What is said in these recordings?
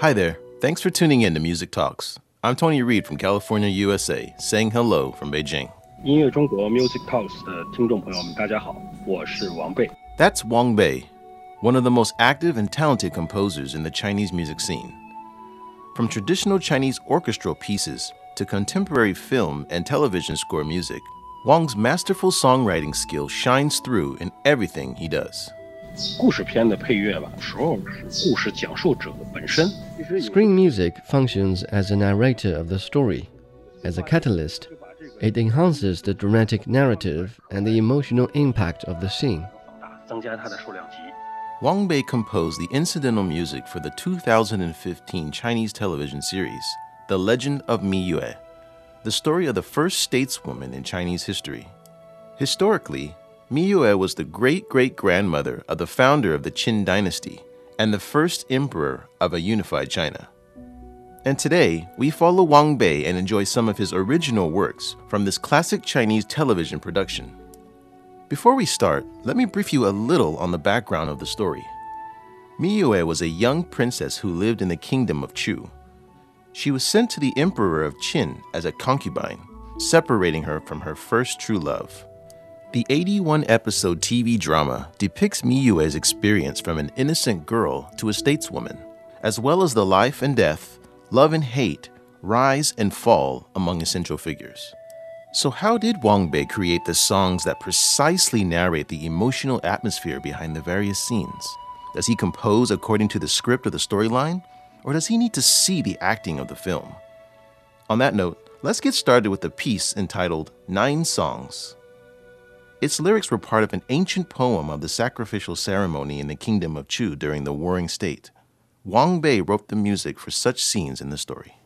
Hi there. Thanks for tuning in to Music Talks. I'm Tony Reed from California, USA, saying hello from Beijing. 音乐中国 Music Talks 的听众朋友们，大家好，我是王贝。 That's Wang Bei, one of the most active and talented composers in the Chinese music scene. From traditional Chinese orchestral pieces to contemporary film and television score music, Wang's masterful songwriting skill shines through in everything he does. 故事片的配乐吧，有时候是故事讲述者本身。 Screen music functions as a narrator of the story. As a catalyst, it enhances the dramatic narrative and the emotional impact of the scene. Wang Bei composed the incidental music for the 2015 Chinese television series, The Legend of Mi Yue, the story of the first stateswoman in Chinese history. Historically, Mi Yue was the great great grandmother of the founder of the Qin dynasty and the first emperor of a unified China. And today, we follow Wang Bei and enjoy some of his original works from this classic Chinese television production. Before we start, let me brief you a little on the background of the story. Miyue was a young princess who lived in the kingdom of Chu. She was sent to the emperor of Qin as a concubine, separating her from her first true love. The 81 episode TV drama depicts Miyue's experience from an innocent girl to a stateswoman, as well as the life and death, love and hate, rise and fall among essential figures. So, how did Wang Bei create the songs that precisely narrate the emotional atmosphere behind the various scenes? Does he compose according to the script of the storyline, or does he need to see the acting of the film? On that note, let's get started with the piece entitled Nine Songs. Its lyrics were part of an ancient poem of the sacrificial ceremony in the kingdom of Chu during the Warring State. Wang Bei wrote the music for such scenes in the story.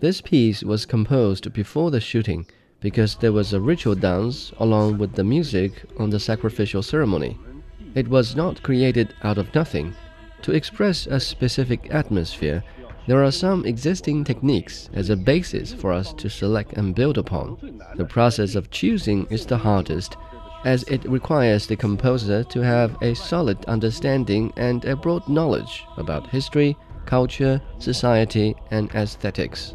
This piece was composed before the shooting because there was a ritual dance along with the music on the sacrificial ceremony. It was not created out of nothing. To express a specific atmosphere, there are some existing techniques as a basis for us to select and build upon. The process of choosing is the hardest, as it requires the composer to have a solid understanding and a broad knowledge about history, culture, society, and aesthetics.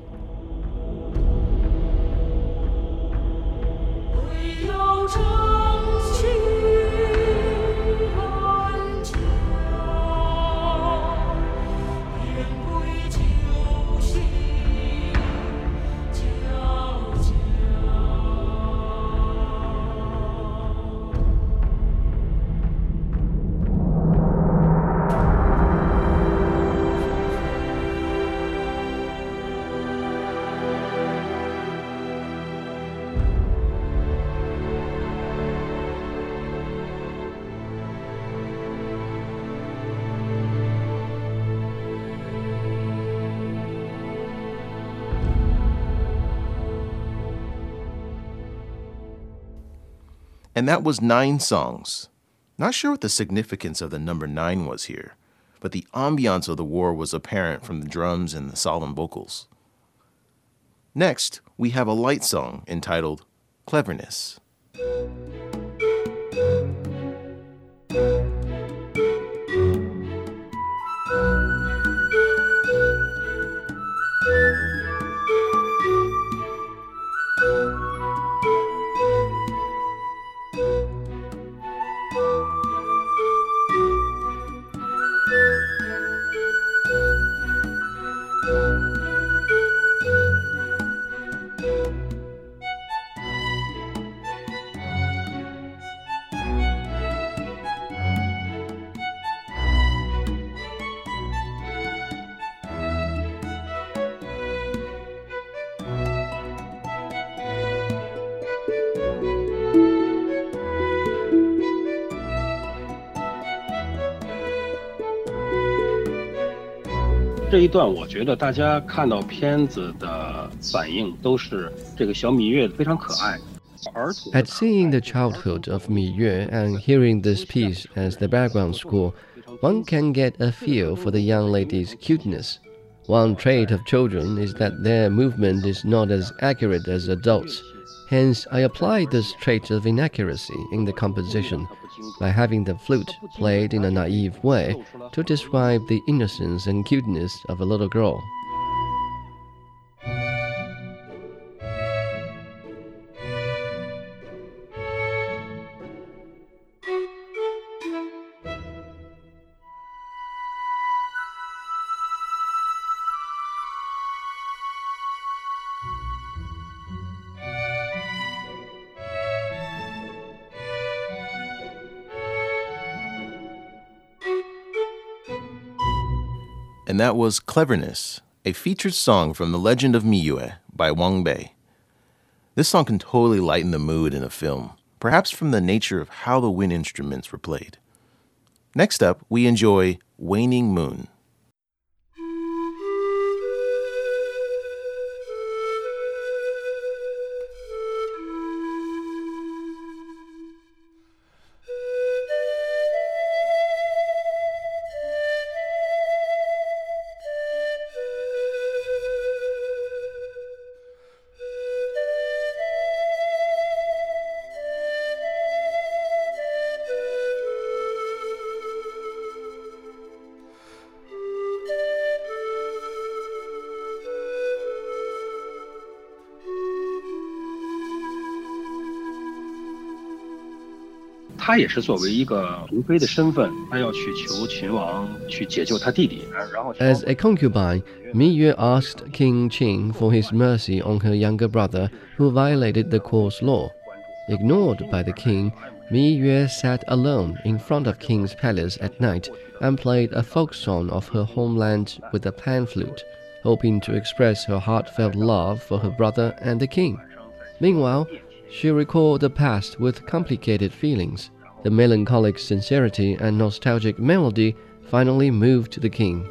And that was nine songs. Not sure what the significance of the number nine was here, but the ambiance of the war was apparent from the drums and the solemn vocals. Next, we have a light song entitled Cleverness. 这一段，我觉得大家看到片子的反应都是这个小芈月非常可爱。 At seeing the childhood of Mi Yue and hearing this piece as the background score, one can get a feel for the young lady's cuteness. One trait of children is that their movement is not as accurate as adults. Hence, I applied this trait of inaccuracy in the composition by having the flute played in a naive way to describe the innocence and cuteness of a little girl. That was Cleverness, a featured song from The Legend of Miyue by Wang Bei. This song can totally lighten the mood in a film, perhaps from the nature of how the wind instruments were played. Next up, we enjoy Waning Moon. “ 他也是作为一个嫔妃的身份，他要去求秦王去解救他弟弟，然后 As a concubine, Mi Yue asked King Qing for his mercy on her younger brother who violated the court's law. Ignored by the king, Mi Yue sat alone in front of King's palace at night and played a folk song of her homeland with a pan flute, hoping to express her heartfelt love for her brother and the king. Meanwhile, she recalled the past with complicated feelings. The melancholic sincerity and nostalgic melody finally moved the king.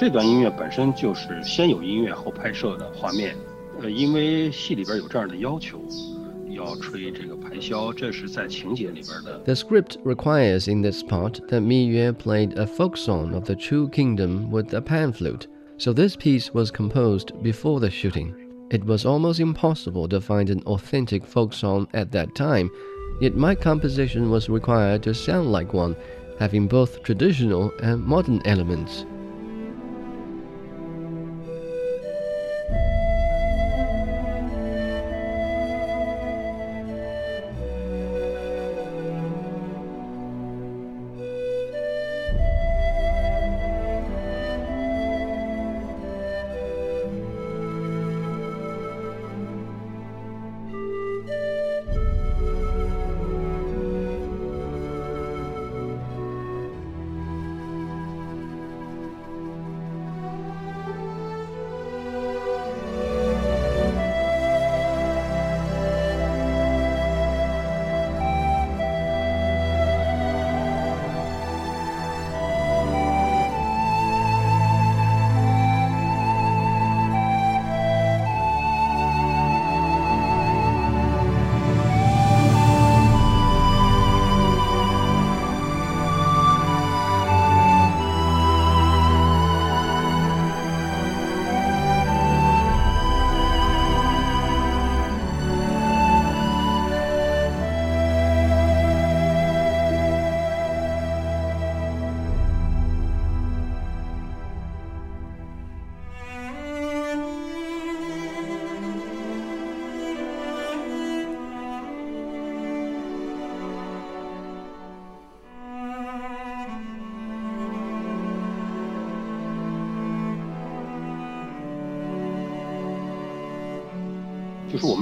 这段音乐本身就是先有音乐后拍摄的画面，呃，因为戏里边有这样的要求，要吹这个排箫，这是在情节里边的。The script requires in this part that Mi Yue played a folk song of the Chu Kingdom with a pan flute, so this piece was composed before the shooting. It was almost impossible to find an authentic folk song at that time, yet my composition was required to sound like one, having both traditional and modern elements.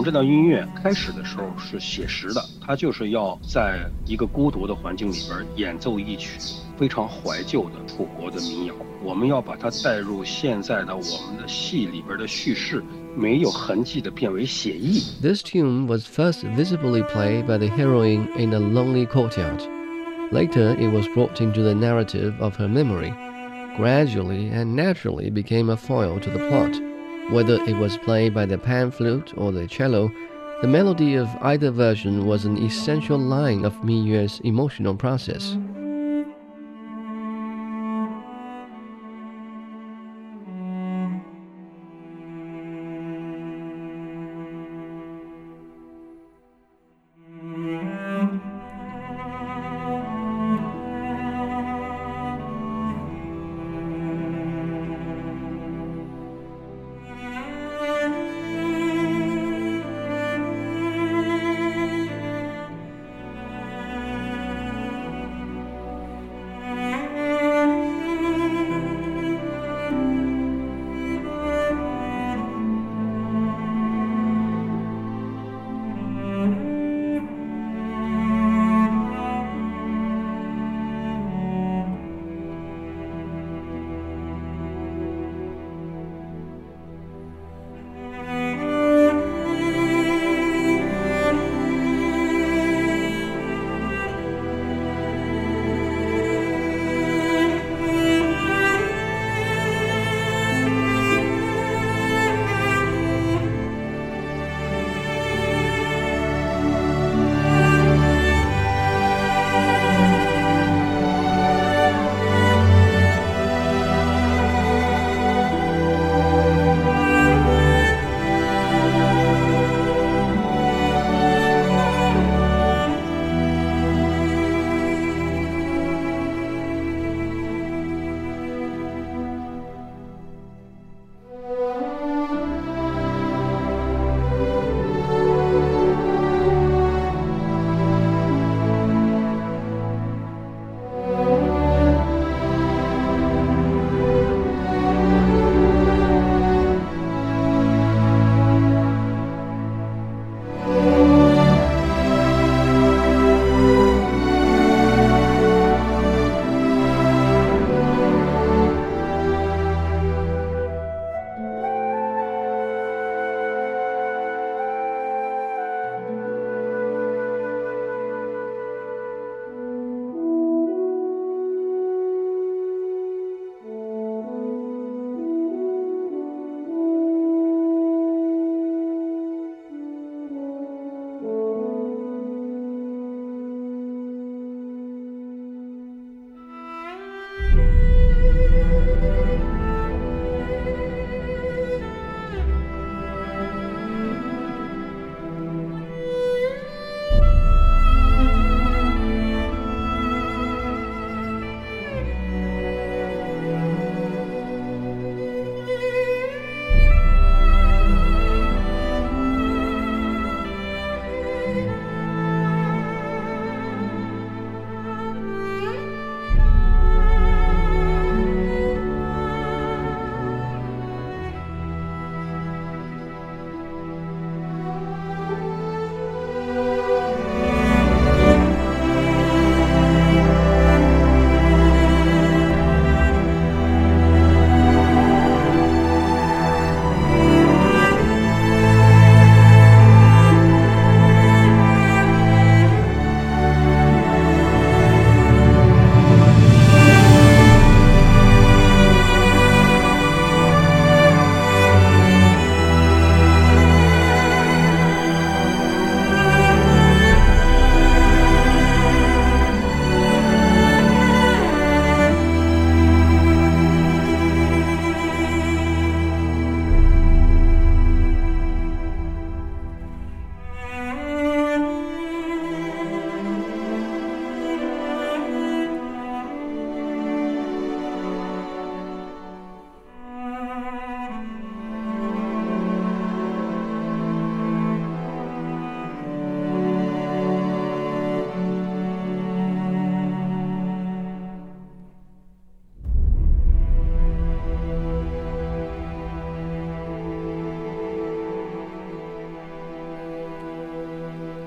这段音乐开始的时候是写实的，它就是要在一个孤独的环境里边演奏一曲非常怀旧的楚国的民谣。我们要把它带入现在的我们的戏里边的叙事，没有痕迹的变为写意。This tune was first visibly played by the heroine in a lonely courtyard. Later, it was brought into the narrative of her memory. Gradually and naturally became a foil to the plot. Whether it was played by the pan flute or the cello, the melody of either version was an essential line of Mi Yue's emotional process.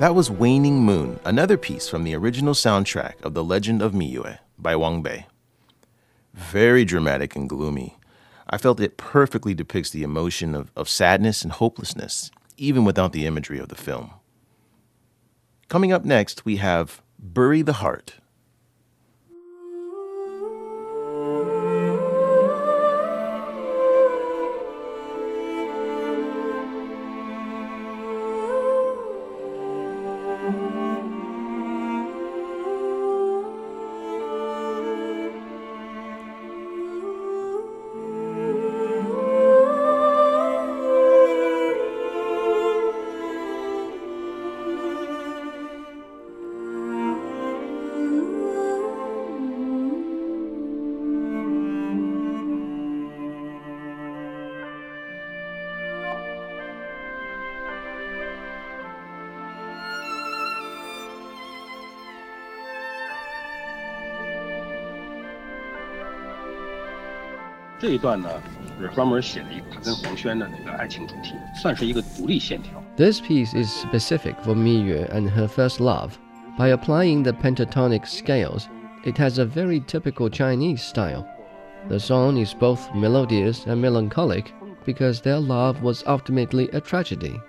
That was Waning Moon, another piece from the original soundtrack of The Legend of Miyue by Wang Bei. Very dramatic and gloomy. I felt it perfectly depicts the emotion of, of sadness and hopelessness, even without the imagery of the film. Coming up next, we have Bury the Heart 这一段呢，是专门写了一个他跟黄轩的那个爱情主题，算是一个独立线条。This piece is specific for Miyue and her first love. By applying the pentatonic scales, it has a very typical Chinese style. The song is both melodious and melancholic because their love was ultimately a tragedy.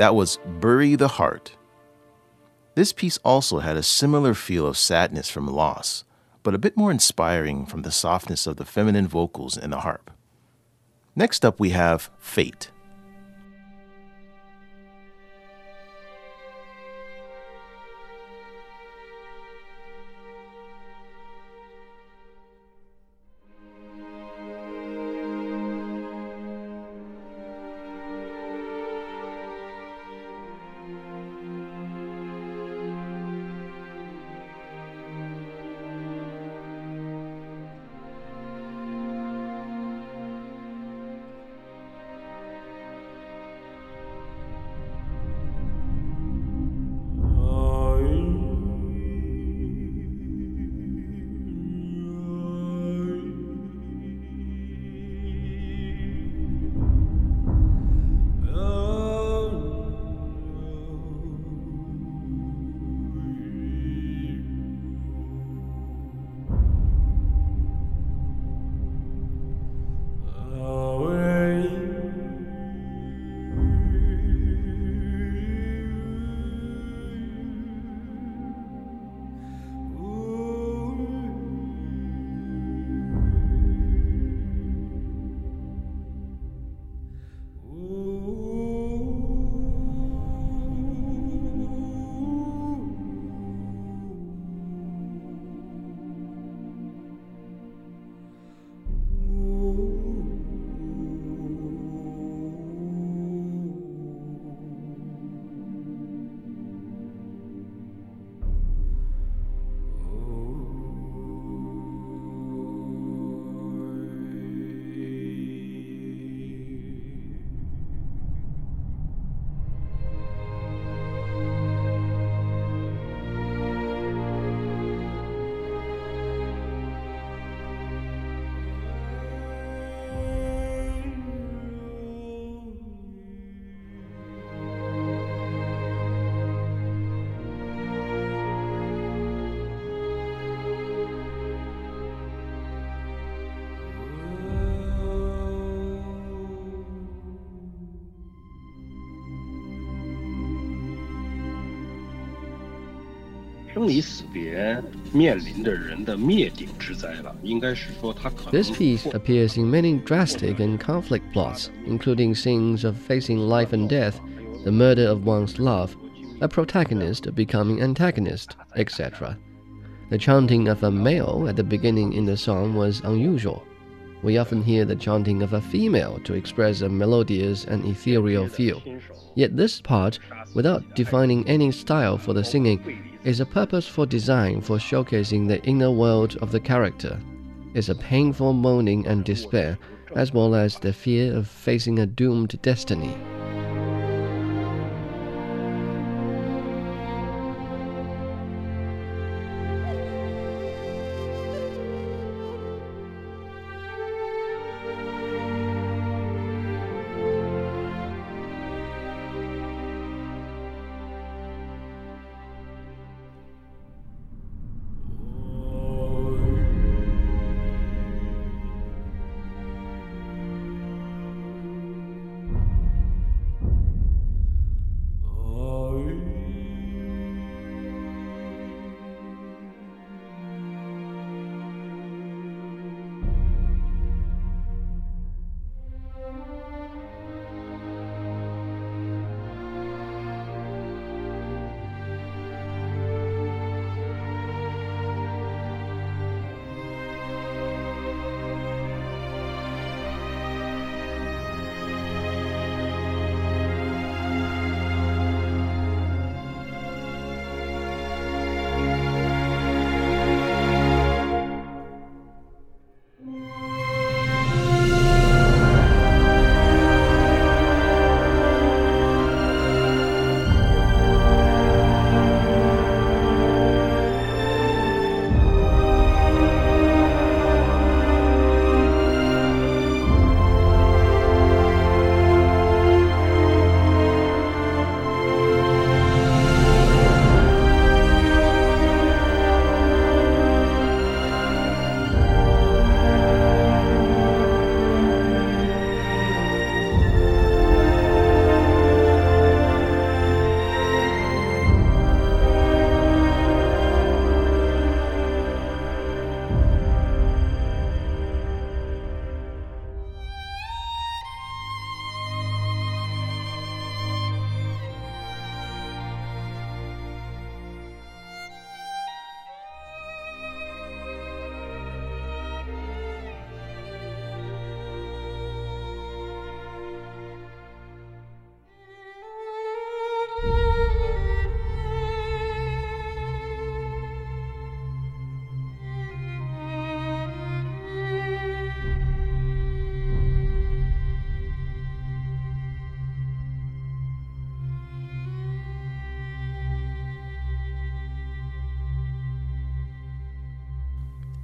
That was Bury the Heart. This piece also had a similar feel of sadness from loss, but a bit more inspiring from the softness of the feminine vocals and the harp. Next up, we have Fate. This piece appears in many drastic and conflict plots, including scenes of facing life and death, the murder of one's love, a protagonist becoming antagonist, etc. The chanting of a male at the beginning in the song was unusual. We often hear the chanting of a female to express a melodious and ethereal feel. Yet this part, without defining any style for the singing, is a purposeful design for showcasing the inner world of the character. It's a painful moaning and despair, as well as the fear of facing a doomed destiny.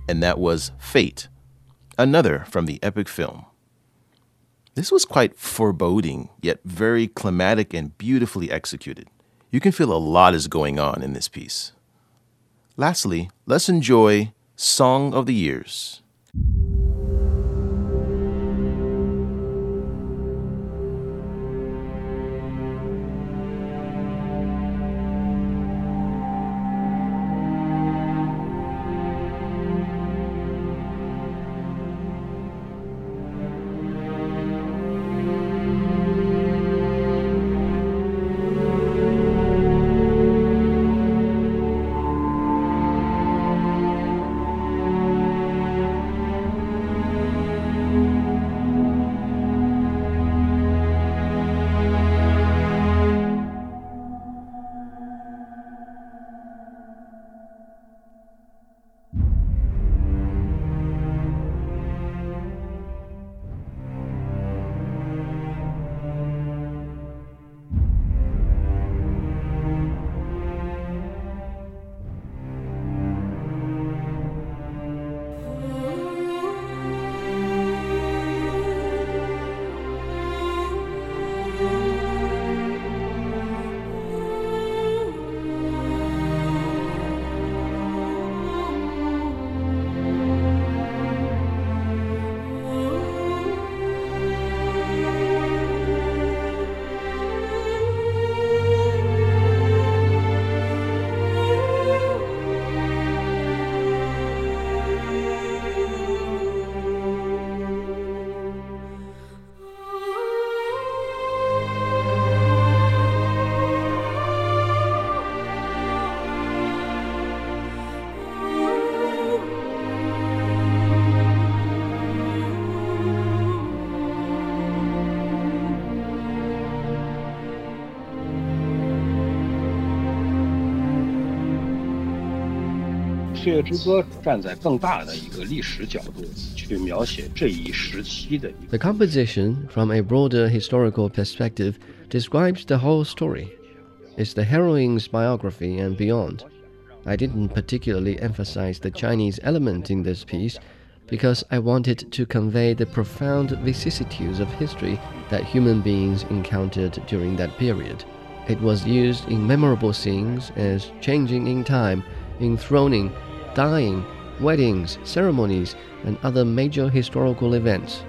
And that was Fate, another from the epic film. This was quite foreboding, yet very climatic and beautifully executed. You can feel a lot is going on in this piece. Lastly, let's enjoy Song of the Years. 岁月之歌》站在更大的一个历史角度去描写这一时期的。The composition, from a broader historical perspective, describes the whole story. It's the heroine's biography and beyond. I didn't particularly emphasize the Chinese element in this piece because I wanted to convey the profound vicissitudes of history that human beings encountered during that period. It was used in memorable scenes as changing in time, enthroning, dying, weddings, ceremonies, and other major historical events.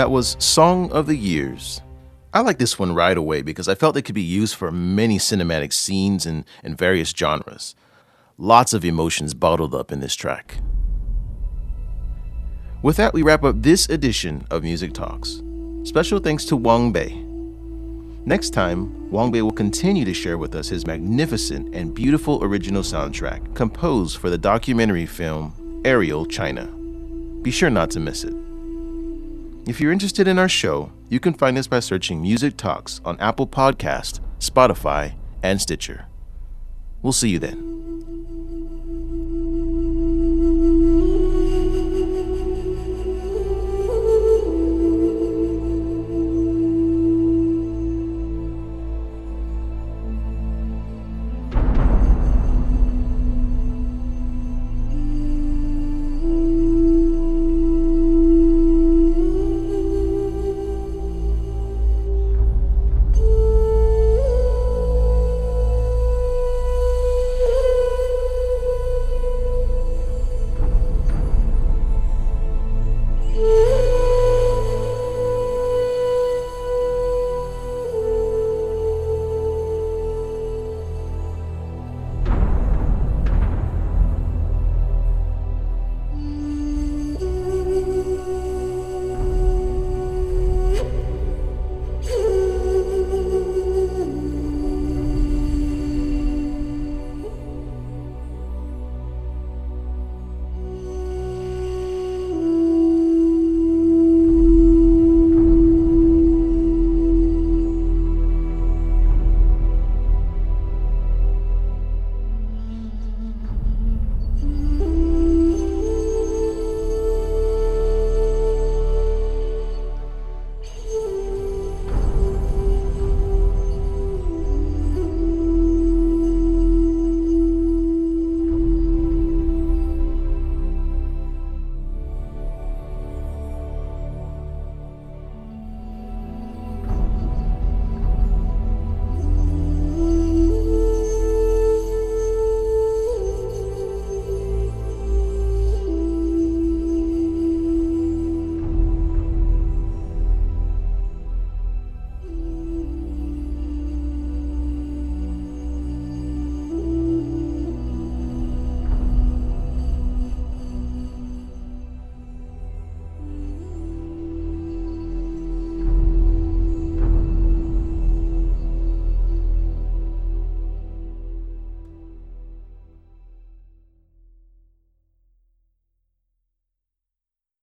That was Song of the Years. I like this one right away because I felt it could be used for many cinematic scenes in, in various genres. Lots of emotions bottled up in this track. With that, we wrap up this edition of Music Talks. Special thanks to Wang Bei. Next time, Wang Bei will continue to share with us his magnificent and beautiful original soundtrack composed for the documentary film Aerial China. Be sure not to miss it. If you're interested in our show, you can find us by searching Music Talks on Apple Podcast, Spotify, and Stitcher. We'll see you then.